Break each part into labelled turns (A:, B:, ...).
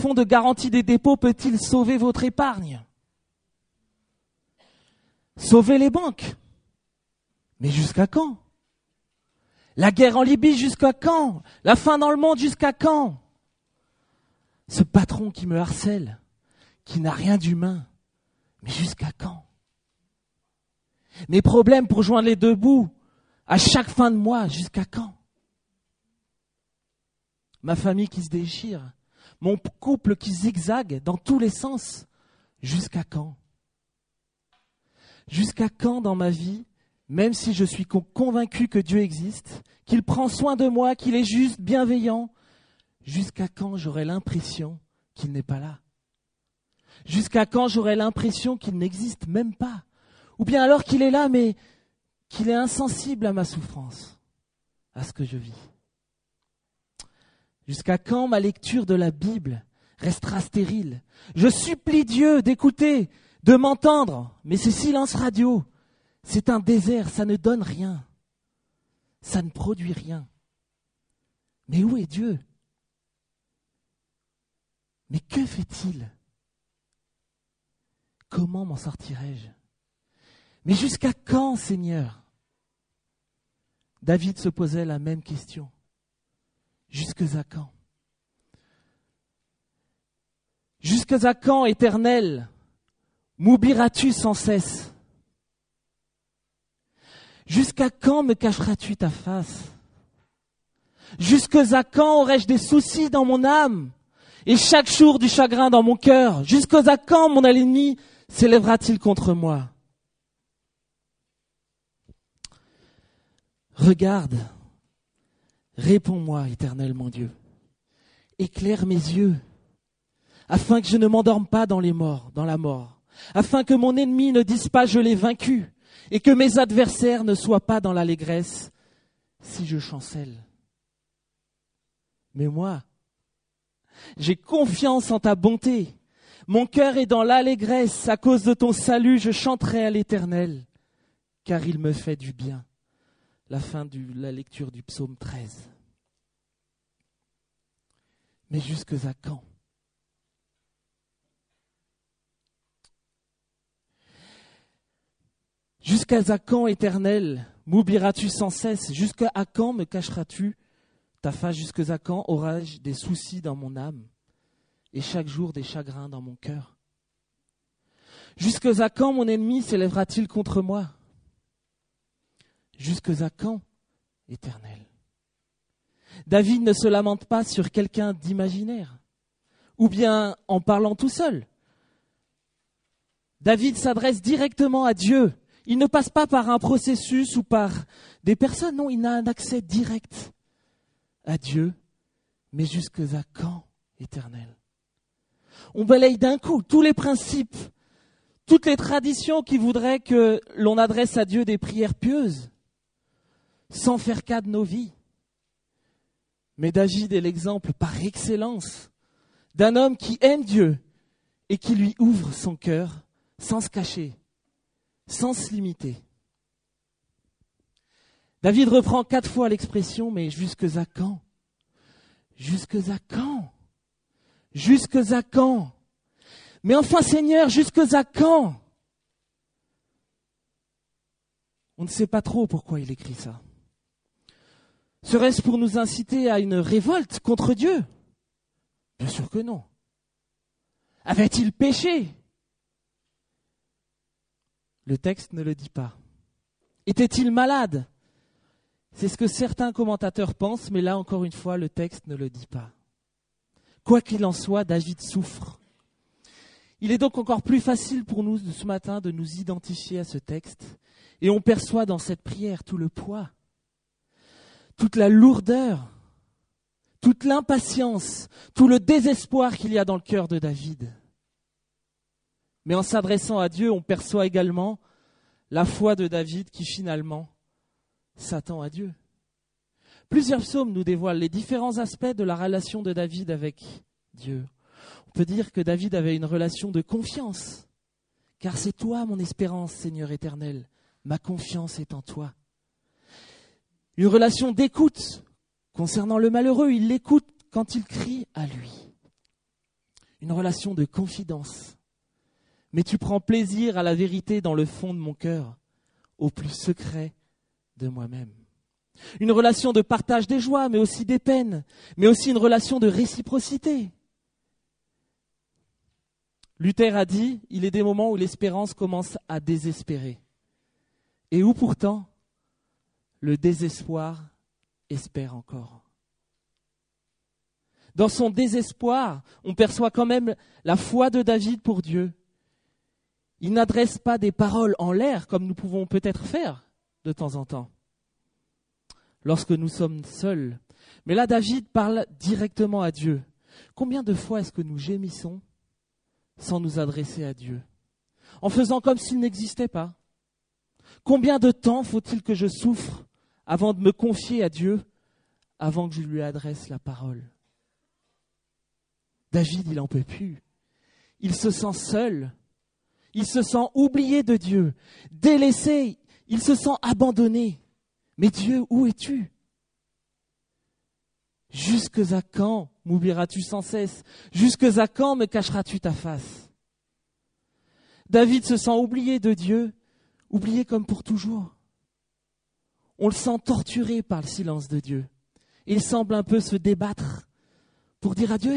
A: fonds de garantie des dépôts peut-il sauver votre épargne? Sauver les banques? Mais jusqu'à quand? La guerre en Libye jusqu'à quand? La fin dans le monde jusqu'à quand? Ce patron qui me harcèle, qui n'a rien d'humain, mais jusqu'à quand? Mes problèmes pour joindre les deux bouts, à chaque fin de mois, jusqu'à quand? Ma famille qui se déchire, mon couple qui zigzague dans tous les sens, jusqu'à quand? Jusqu'à quand dans ma vie, même si je suis convaincu que Dieu existe, qu'il prend soin de moi, qu'il est juste, bienveillant, jusqu'à quand j'aurai l'impression qu'il n'est pas là? Jusqu'à quand j'aurai l'impression qu'il n'existe même pas? Ou bien alors qu'il est là, mais qu'il est insensible à ma souffrance, à ce que je vis? Jusqu'à quand ma lecture de la Bible restera stérile? Je supplie Dieu d'écouter, de m'entendre, mais c'est silence radio. C'est un désert, ça ne donne rien. Ça ne produit rien. Mais où est Dieu? Mais que fait-il? Comment m'en sortirai-je? Mais jusqu'à quand, Seigneur? David se posait la même question. Jusque à quand? Jusque à quand, éternel, m'oublieras-tu sans cesse? Jusqu'à quand me cacheras-tu ta face? Jusque à quand aurai-je des soucis dans mon âme et chaque jour du chagrin dans mon cœur? Jusque à quand mon ennemi s'élèvera-t-il contre moi? Regarde, réponds-moi, éternel mon Dieu. Éclaire mes yeux, afin que je ne m'endorme pas dans les morts, dans la mort, afin que mon ennemi ne dise pas je l'ai vaincu, et que mes adversaires ne soient pas dans l'allégresse si je chancelle. Mais moi, j'ai confiance en ta bonté. Mon cœur est dans l'allégresse. À cause de ton salut, je chanterai à l'Éternel, car il me fait du bien la fin de la lecture du psaume 13. Mais jusque à quand? Jusqu'à quand, éternel, m'oublieras-tu sans cesse? Jusqu'à quand me cacheras-tu? Ta face Jusque à quand aurai-je des soucis dans mon âme? Et chaque jour des chagrins dans mon cœur? Jusque à quand mon ennemi s'élèvera-t-il contre moi? Jusque à quand, éternel? David ne se lamente pas sur quelqu'un d'imaginaire, ou bien en parlant tout seul. David s'adresse directement à Dieu. Il ne passe pas par un processus ou par des personnes, non, il a un accès direct à Dieu. Mais jusque à quand, éternel? On balaye d'un coup tous les principes, toutes les traditions qui voudraient que l'on adresse à Dieu des prières pieuses sans faire cas de nos vies. Mais David est l'exemple par excellence d'un homme qui aime Dieu et qui lui ouvre son cœur sans se cacher, sans se limiter. David reprend quatre fois l'expression, mais jusque à quand? Jusque à quand? Jusque à quand? Mais enfin Seigneur, jusque à quand? On ne sait pas trop pourquoi il écrit ça. Serait-ce pour nous inciter à une révolte contre Dieu? Bien sûr que non. Avait-il péché? Le texte ne le dit pas. Était-il malade? C'est ce que certains commentateurs pensent, mais là encore une fois, le texte ne le dit pas. Quoi qu'il en soit, David souffre. Il est donc encore plus facile pour nous ce matin de nous identifier à ce texte, et on perçoit dans cette prière tout le poids toute la lourdeur, toute l'impatience, tout le désespoir qu'il y a dans le cœur de David. Mais en s'adressant à Dieu, on perçoit également la foi de David qui finalement s'attend à Dieu. Plusieurs psaumes nous dévoilent les différents aspects de la relation de David avec Dieu. On peut dire que David avait une relation de confiance, car c'est toi mon espérance, Seigneur éternel, ma confiance est en toi une relation d'écoute concernant le malheureux. Il l'écoute quand il crie à lui. une relation de confidence. Mais tu prends plaisir à la vérité dans le fond de mon cœur, au plus secret de moi-même. Une relation de partage des joies, mais aussi des peines, mais aussi une relation de réciprocité. Luther a dit, il est des moments où l'espérance commence à désespérer, et où pourtant le désespoir espère encore. Dans son désespoir, on perçoit quand même la foi de David pour Dieu. Il n'adresse pas des paroles en l'air comme nous pouvons peut-être faire de temps en temps lorsque nous sommes seuls. Mais là, David parle directement à Dieu. Combien de fois est-ce que nous gémissons sans nous adresser à Dieu En faisant comme s'il n'existait pas? Combien de temps faut-il que je souffre avant de me confier à Dieu, avant que je lui adresse la parole David, il n'en peut plus. Il se sent seul. Il se sent oublié de Dieu, délaissé. Il se sent abandonné. Mais Dieu, où es-tu? Jusque à quand m'oublieras-tu sans cesse? Jusque à quand me cacheras-tu ta face? David se sent oublié de Dieu, oublié comme pour toujours. On le sent torturé par le silence de Dieu. Il semble un peu se débattre pour dire à Dieu,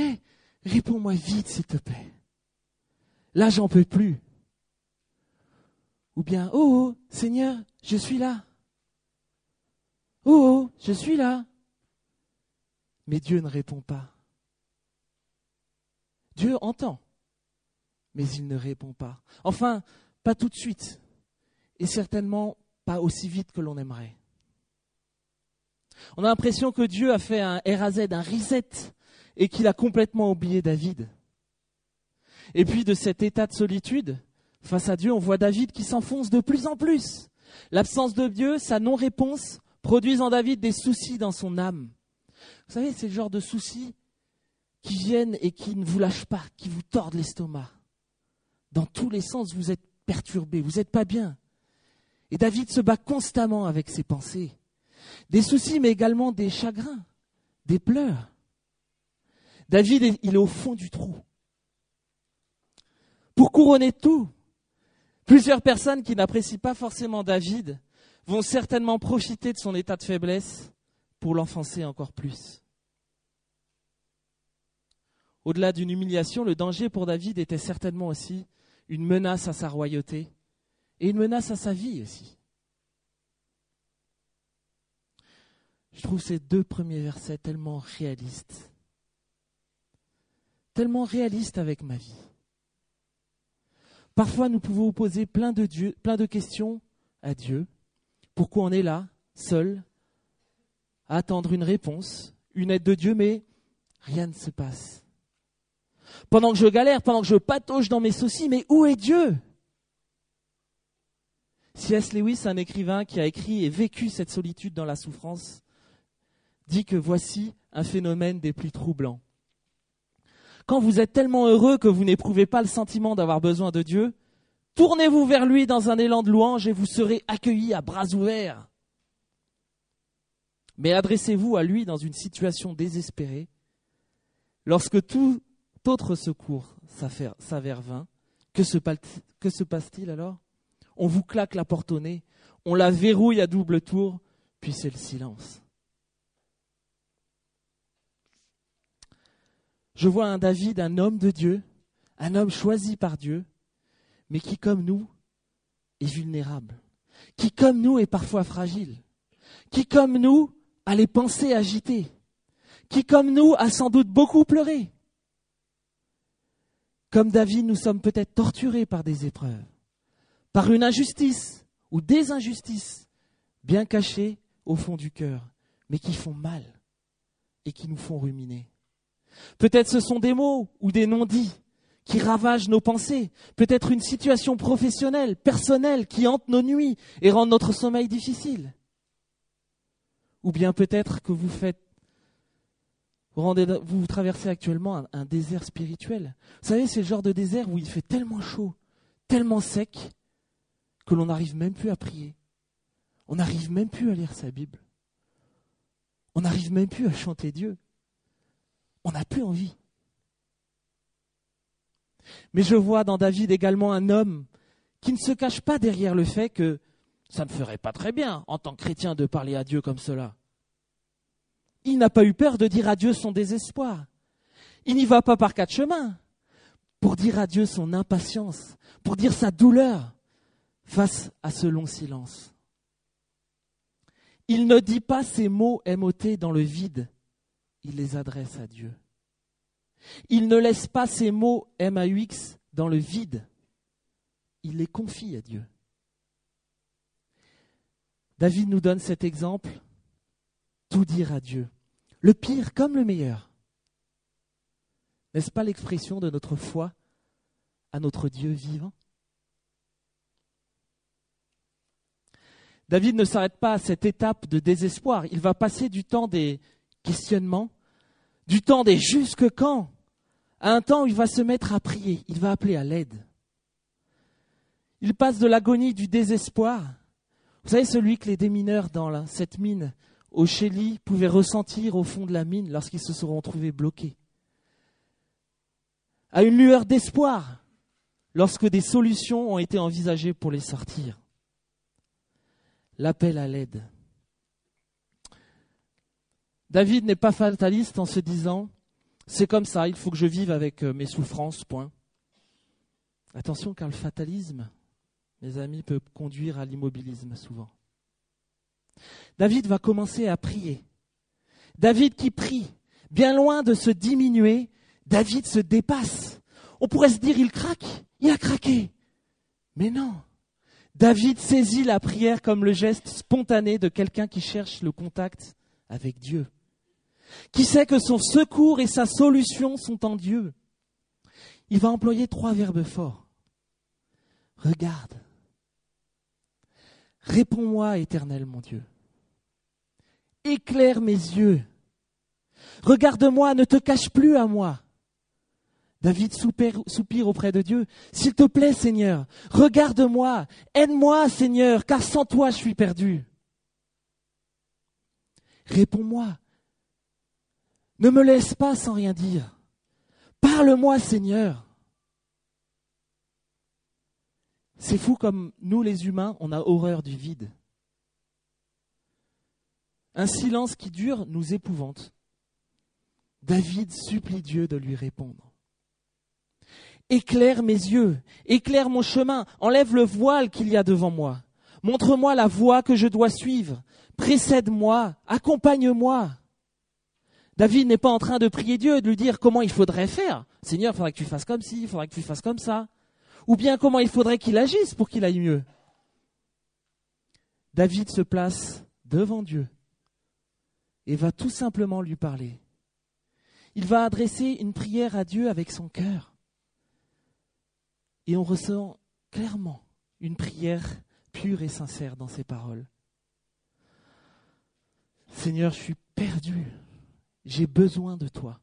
A: réponds-moi vite s'il te plaît. Là, j'en peux plus. Ou bien, oh, oh Seigneur, je suis là. Oh, oh, je suis là. Mais Dieu ne répond pas. Dieu entend, mais il ne répond pas. Enfin, pas tout de suite, et certainement pas aussi vite que l'on aimerait. On a l'impression que Dieu a fait un RAZ, un reset, et qu'il a complètement oublié David. Et puis de cet état de solitude, face à Dieu, on voit David qui s'enfonce de plus en plus. L'absence de Dieu, sa non-réponse, produisent en David des soucis dans son âme. Vous savez, c'est le genre de soucis qui viennent et qui ne vous lâchent pas, qui vous tordent l'estomac. Dans tous les sens, vous êtes perturbé, vous n'êtes pas bien. Et David se bat constamment avec ses pensées. Des soucis, mais également des chagrins, des pleurs. David, il est au fond du trou. Pour couronner tout, plusieurs personnes qui n'apprécient pas forcément David vont certainement profiter de son état de faiblesse pour l'enfoncer encore plus. Au-delà d'une humiliation, le danger pour David était certainement aussi une menace à sa royauté et une menace à sa vie aussi. Je trouve ces deux premiers versets tellement réalistes, tellement réalistes avec ma vie. Parfois, nous pouvons poser plein de, questions à Dieu, pourquoi on est là, seul, à attendre une réponse, une aide de Dieu, mais rien ne se passe. Pendant que je galère, pendant que je patauge dans mes soucis, mais où est Dieu? C.S. Lewis, un écrivain qui a écrit et vécu cette solitude dans la souffrance, dit que voici un phénomène des plus troublants. Quand vous êtes tellement heureux que vous n'éprouvez pas le sentiment d'avoir besoin de Dieu, Tournez-vous vers lui dans un élan de louange et vous serez accueillis à bras ouverts. Mais adressez-vous à lui dans une situation désespérée, lorsque tout autre secours s'avère vain. Que se, passe-t-il alors? On vous claque la porte au nez, on la verrouille à double tour, puis c'est le silence. Je vois un David, un homme de Dieu, un homme choisi par Dieu, mais qui, comme nous, est vulnérable, qui, comme nous, est parfois fragile, qui, comme nous, a les pensées agitées, qui, comme nous, a sans doute beaucoup pleuré. Comme David, nous sommes peut-être torturés par des épreuves, par une injustice ou des injustices bien cachées au fond du cœur, mais qui font mal et qui nous font ruminer. Peut-être ce sont des mots ou des non-dits qui ravage nos pensées, peut-être une situation professionnelle, personnelle qui hante nos nuits et rend notre sommeil difficile. Ou bien peut-être que vous faites, vous, vous traversez actuellement un, un désert spirituel. Vous savez, c'est le genre de désert où il fait tellement chaud, tellement sec, que l'on n'arrive même plus à prier. On n'arrive même plus à lire sa Bible. On n'arrive même plus à chanter Dieu. On n'a plus envie. Mais je vois dans David également un homme qui ne se cache pas derrière le fait que ça ne ferait pas très bien en tant que chrétien de parler à Dieu comme cela. Il n'a pas eu peur de dire à Dieu son désespoir. Il n'y va pas par quatre chemins pour dire à Dieu son impatience, pour dire sa douleur face à ce long silence. Il ne dit pas ces mots MOT dans le vide, il les adresse à Dieu. Il ne laisse pas ces mots MAUX dans le vide, il les confie à Dieu. David nous donne cet exemple, tout dire à Dieu, le pire comme le meilleur. N'est-ce pas l'expression de notre foi à notre Dieu vivant? David ne s'arrête pas à cette étape de désespoir. Il va passer du temps des questionnements, du temps des jusque quand, à un temps où il va se mettre à prier. Il va appeler à l'aide. Il passe de l'agonie du désespoir. Vous savez, celui que les démineurs dans cette mine au Chély pouvaient ressentir au fond de la mine lorsqu'ils se seront trouvés bloqués à une lueur d'espoir lorsque des solutions ont été envisagées pour les sortir. L'appel à l'aide. David n'est pas fataliste en se disant c'est comme ça, il faut que je vive avec euh, mes souffrances, point. Attention car le fatalisme, mes amis, peut conduire à l'immobilisme souvent. David va commencer à prier. David qui prie, bien loin de se diminuer, David se dépasse. On pourrait se dire, il craque, il a craqué. Mais non. David saisit la prière comme le geste spontané de quelqu'un qui cherche le contact avec Dieu, qui sait que son secours et sa solution sont en Dieu. Il va employer trois verbes forts. Regarde. Réponds-moi, éternel mon Dieu. Éclaire mes yeux. Regarde-moi, ne te cache plus à moi. David soupire, auprès de Dieu. S'il te plaît, Seigneur, regarde-moi, aide-moi, Seigneur, car sans toi je suis perdu. Réponds-moi. Ne me laisse pas sans rien dire. Parle-moi, Seigneur. C'est fou comme nous, les humains, on a horreur du vide. Un silence qui dure nous épouvante. David supplie Dieu de lui répondre. Éclaire mes yeux, éclaire mon chemin, enlève le voile qu'il y a devant moi. Montre-moi la voie que je dois suivre. Précède-moi, accompagne-moi. David n'est pas en train de prier Dieu et de lui dire comment il faudrait faire. Seigneur, il faudrait que tu fasses comme ci, il faudrait que tu fasses comme ça. Ou bien comment il faudrait qu'il agisse pour qu'il aille mieux. David se place devant Dieu et va tout simplement lui parler. Il va adresser une prière à Dieu avec son cœur. Et on ressent clairement une prière pure et sincère dans ces paroles. Seigneur, je suis perdu. J'ai besoin de toi.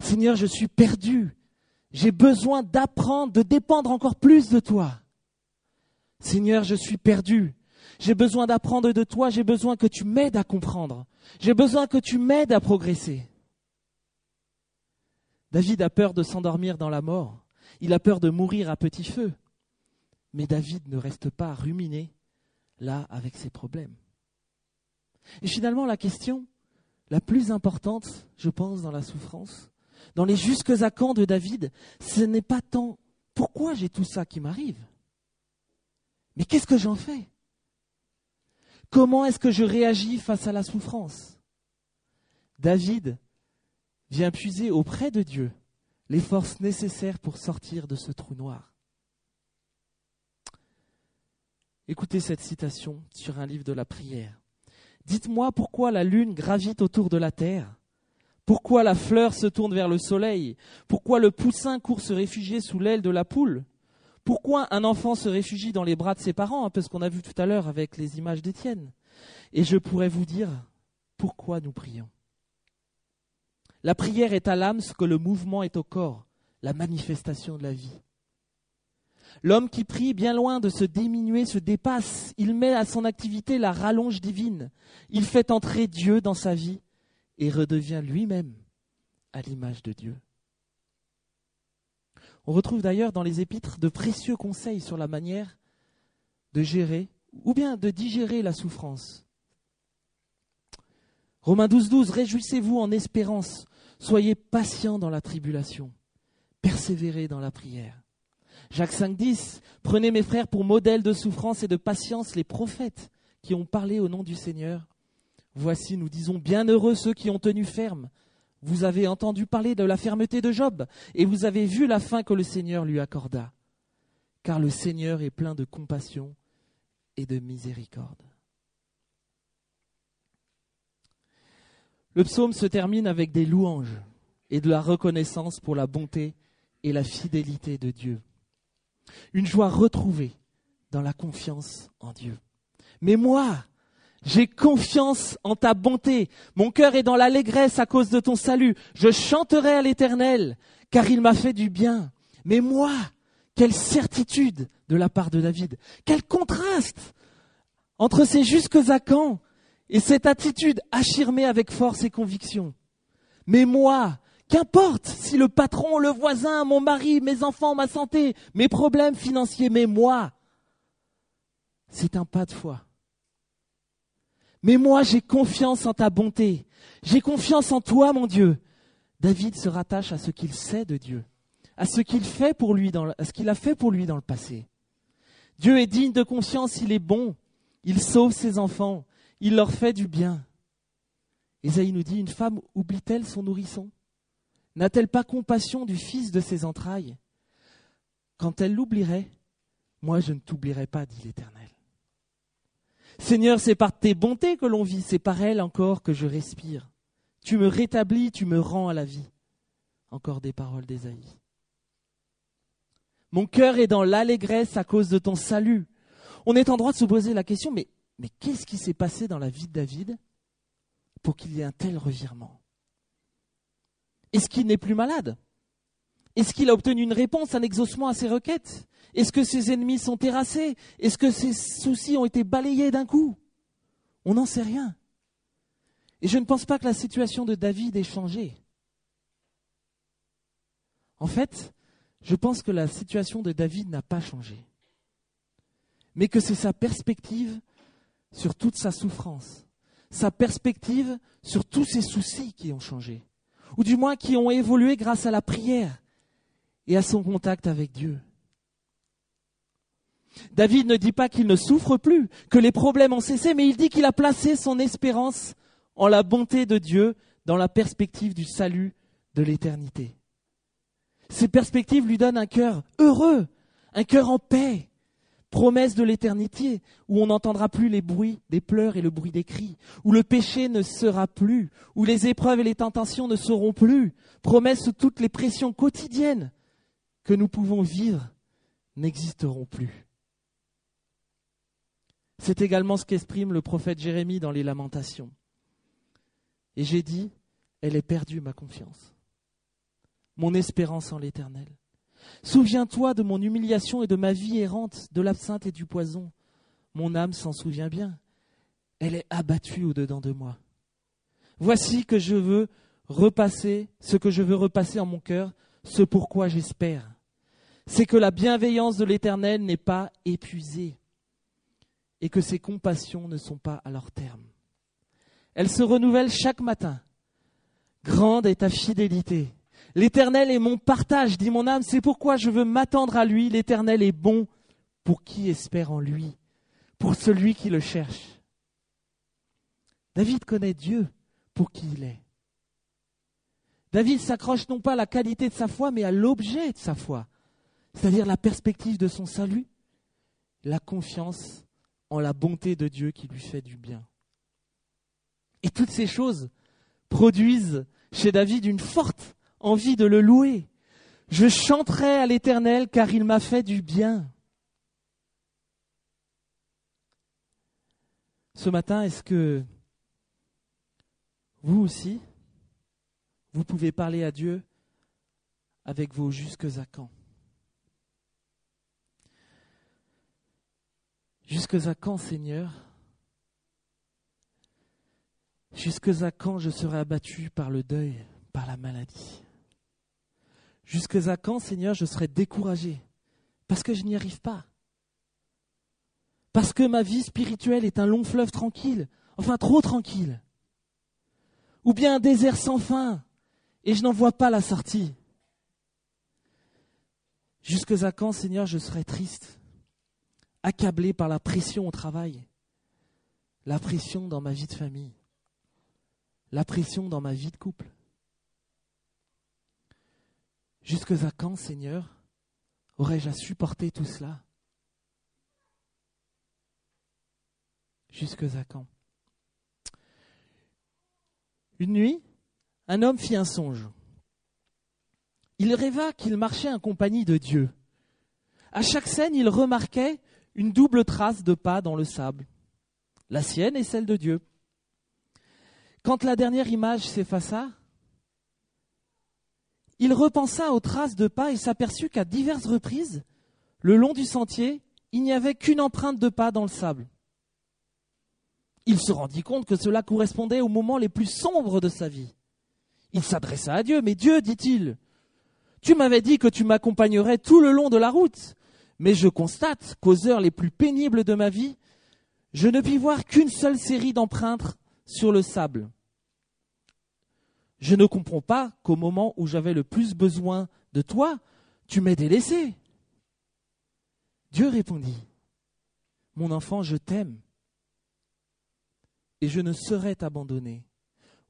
A: Seigneur, je suis perdu. J'ai besoin d'apprendre, de dépendre encore plus de toi. Seigneur, je suis perdu. J'ai besoin d'apprendre de toi. J'ai besoin que tu m'aides à comprendre. J'ai besoin que tu m'aides à progresser. David a peur de s'endormir dans la mort. Il a peur de mourir à petit feu. Mais David ne reste pas ruminé là avec ses problèmes. Et finalement, la question la plus importante, je pense, dans la souffrance, dans les jusques à quand de David, ce n'est pas tant pourquoi j'ai tout ça qui m'arrive, mais qu'est-ce que j'en fais? Comment est-ce que je réagis face à la souffrance? David vient puiser auprès de Dieu les forces nécessaires pour sortir de ce trou noir. Écoutez cette citation sur un livre de la prière. Dites-moi pourquoi la lune gravite autour de la terre, pourquoi la fleur se tourne vers le soleil, pourquoi le poussin court se réfugier sous l'aile de la poule, pourquoi un enfant se réfugie dans les bras de ses parents, un peu ce qu'on a vu tout à l'heure avec les images d'Étienne. Et je pourrais vous dire pourquoi nous prions. La prière est à l'âme ce que le mouvement est au corps, la manifestation de la vie. L'homme qui prie, bien loin de se diminuer, se dépasse. Il met à son activité la rallonge divine. Il fait entrer Dieu dans sa vie et redevient lui-même à l'image de Dieu. On retrouve d'ailleurs dans les épîtres de précieux conseils sur la manière de gérer ou bien de digérer la souffrance. Romains 12, 12, réjouissez-vous en espérance, soyez patients dans la tribulation, persévérez dans la prière. Jacques 5, 10, prenez mes frères pour modèles de souffrance et de patience les prophètes qui ont parlé au nom du Seigneur. Voici, nous disons, bienheureux ceux qui ont tenu ferme. Vous avez entendu parler de la fermeté de Job, et vous avez vu la fin que le Seigneur lui accorda. Car le Seigneur est plein de compassion et de miséricorde. Le psaume se termine avec des louanges et de la reconnaissance pour la bonté et la fidélité de Dieu. Une joie retrouvée dans la confiance en Dieu. Mais moi, j'ai confiance en ta bonté. Mon cœur est dans l'allégresse à cause de ton salut. Je chanterai à l'Éternel, car il m'a fait du bien. Mais moi, quelle certitude de la part de David. Quel contraste entre ces jusques à quand et cette attitude affirmée avec force et conviction. Mais moi, qu'importe si le patron, le voisin, mon mari, mes enfants, ma santé, mes problèmes financiers, mais moi, c'est un pas de foi. Mais moi, j'ai confiance en ta bonté. J'ai confiance en toi, mon Dieu. David se rattache à ce qu'il sait de Dieu, à ce qu'il fait pour lui à ce qu'il a fait pour lui dans le passé. Dieu est digne de confiance, il est bon, il sauve ses enfants, il leur fait du bien. Ésaïe nous dit, une femme oublie-t-elle son nourrisson? N'a-t-elle pas compassion du fils de ses entrailles? Quand elle l'oublierait, moi je ne t'oublierai pas, dit l'Éternel. Seigneur, c'est par tes bontés que l'on vit, c'est par elles encore que je respire. Tu me rétablis, tu me rends à la vie. Encore des paroles d'Ésaïe. Mon cœur est dans l'allégresse à cause de ton salut. On est en droit de se poser la question, mais mais qu'est-ce qui s'est passé dans la vie de David pour qu'il y ait un tel revirement? Est-ce qu'il n'est plus malade? Est-ce qu'il a obtenu une réponse, un exaucement à ses requêtes? Est-ce que ses ennemis sont terrassés? Est-ce que ses soucis ont été balayés d'un coup? On n'en sait rien. Et je ne pense pas que la situation de David ait changé. En fait, je pense que la situation de David n'a pas changé, mais que c'est sa perspective sur toute sa souffrance, sa perspective sur tous ses soucis qui ont changé, ou du moins qui ont évolué grâce à la prière et à son contact avec Dieu. David ne dit pas qu'il ne souffre plus, que les problèmes ont cessé, mais il dit qu'il a placé son espérance en la bonté de Dieu dans la perspective du salut de l'éternité. Ces perspectives lui donnent un cœur heureux, un cœur en paix, promesse de l'éternité, où on n'entendra plus les bruits des pleurs et le bruit des cris, où le péché ne sera plus, où les épreuves et les tentations ne seront plus, promesse où toutes les pressions quotidiennes que nous pouvons vivre n'existeront plus. C'est également ce qu'exprime le prophète Jérémie dans les lamentations. Et j'ai dit, elle est perdue ma confiance, mon espérance en l'Éternel. Souviens-toi de mon humiliation et de ma vie errante, de l'absinthe et du poison. Mon âme s'en souvient bien. Elle est abattue au-dedans de moi. Voici que je veux repasser, ce que je veux repasser en mon cœur, ce pourquoi j'espère. C'est que la bienveillance de l'Éternel n'est pas épuisée et que ses compassions ne sont pas à leur terme. Elle se renouvelle chaque matin. Grande est ta fidélité. L'Éternel est mon partage, dit mon âme, c'est pourquoi je veux m'attendre à lui. L'Éternel est bon pour qui espère en lui, pour celui qui le cherche. David connaît Dieu pour qui il est. David s'accroche non pas à la qualité de sa foi, mais à l'objet de sa foi, c'est-à-dire la perspective de son salut, la confiance en la bonté de Dieu qui lui fait du bien. Et toutes ces choses produisent chez David une forte envie de le louer. Je chanterai à l'Éternel car il m'a fait du bien. Ce matin, est-ce que vous aussi, vous pouvez parler à Dieu avec vos jusques à quand Jusques à quand, Seigneur Jusques à quand je serai abattu par le deuil, par la maladie Jusqu'à quand, Seigneur, je serai découragé Parce que je n'y arrive pas. Parce que ma vie spirituelle est un long fleuve tranquille, enfin trop tranquille. Ou bien un désert sans fin, et je n'en vois pas la sortie. Jusqu'à quand, Seigneur, je serai triste, accablé par la pression au travail, la pression dans ma vie de famille, la pression dans ma vie de couple Jusqu'à quand, Seigneur, aurais-je à supporter tout cela? Jusqu'à quand? Une nuit, un homme fit un songe. Il rêva qu'il marchait en compagnie de Dieu. À chaque scène, il remarquait une double trace de pas dans le sable, la sienne et celle de Dieu. Quand la dernière image s'effaça, il repensa aux traces de pas et s'aperçut qu'à diverses reprises, le long du sentier, il n'y avait qu'une empreinte de pas dans le sable. Il se rendit compte que cela correspondait aux moments les plus sombres de sa vie. Il s'adressa à Dieu, mais Dieu, dit-il, tu m'avais dit que tu m'accompagnerais tout le long de la route, mais je constate qu'aux heures les plus pénibles de ma vie, je ne puis voir qu'une seule série d'empreintes sur le sable. Je ne comprends pas qu'au moment où j'avais le plus besoin de toi, tu m'aies délaissé. Dieu répondit, Mon enfant, je t'aime, et je ne saurais t'abandonner.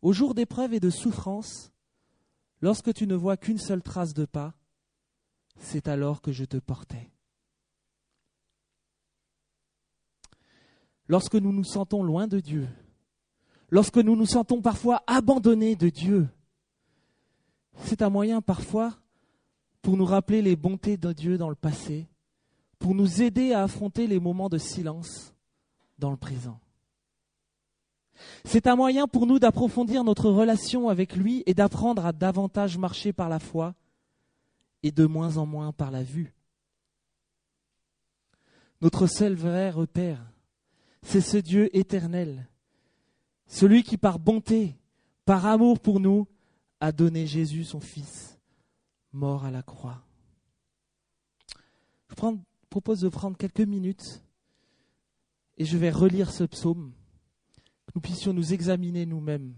A: Au jour d'épreuve et de souffrance, lorsque tu ne vois qu'une seule trace de pas, c'est alors que je te portais. Lorsque nous nous sentons loin de Dieu, lorsque nous nous sentons parfois abandonnés de Dieu. C'est un moyen parfois pour nous rappeler les bontés de Dieu dans le passé, pour nous aider à affronter les moments de silence dans le présent. C'est un moyen pour nous d'approfondir notre relation avec lui et d'apprendre à davantage marcher par la foi et de moins en moins par la vue. Notre seul vrai repère, c'est ce Dieu éternel celui qui par bonté, par amour pour nous, a donné Jésus, son Fils, mort à la croix. Je propose de prendre quelques minutes et je vais relire ce psaume, que nous puissions nous examiner nous-mêmes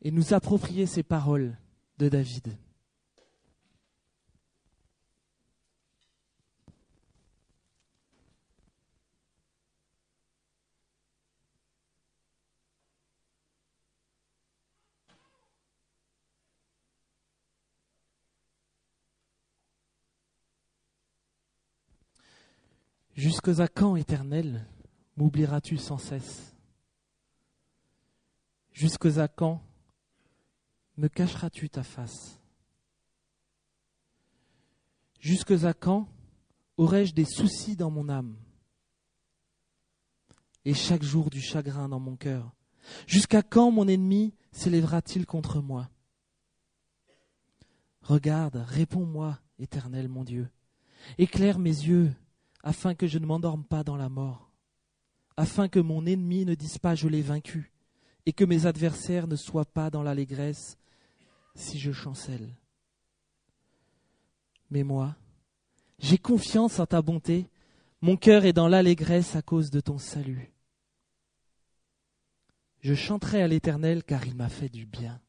A: et nous approprier ces paroles de David. Jusqu'à quand, éternel, m'oublieras-tu sans cesse? Jusqu'à quand me cacheras-tu ta face? Jusqu'à quand aurai-je des soucis dans mon âme? Et chaque jour du chagrin dans mon cœur. Jusqu'à quand mon ennemi s'élèvera-t-il contre moi? Regarde, réponds-moi, éternel mon Dieu. Éclaire mes yeux afin que je ne m'endorme pas dans la mort, afin que mon ennemi ne dise pas je l'ai vaincu, et que mes adversaires ne soient pas dans l'allégresse si je chancelle. Mais moi, j'ai confiance en ta bonté, mon cœur est dans l'allégresse à cause de ton salut. Je chanterai à l'Éternel car il m'a fait du bien.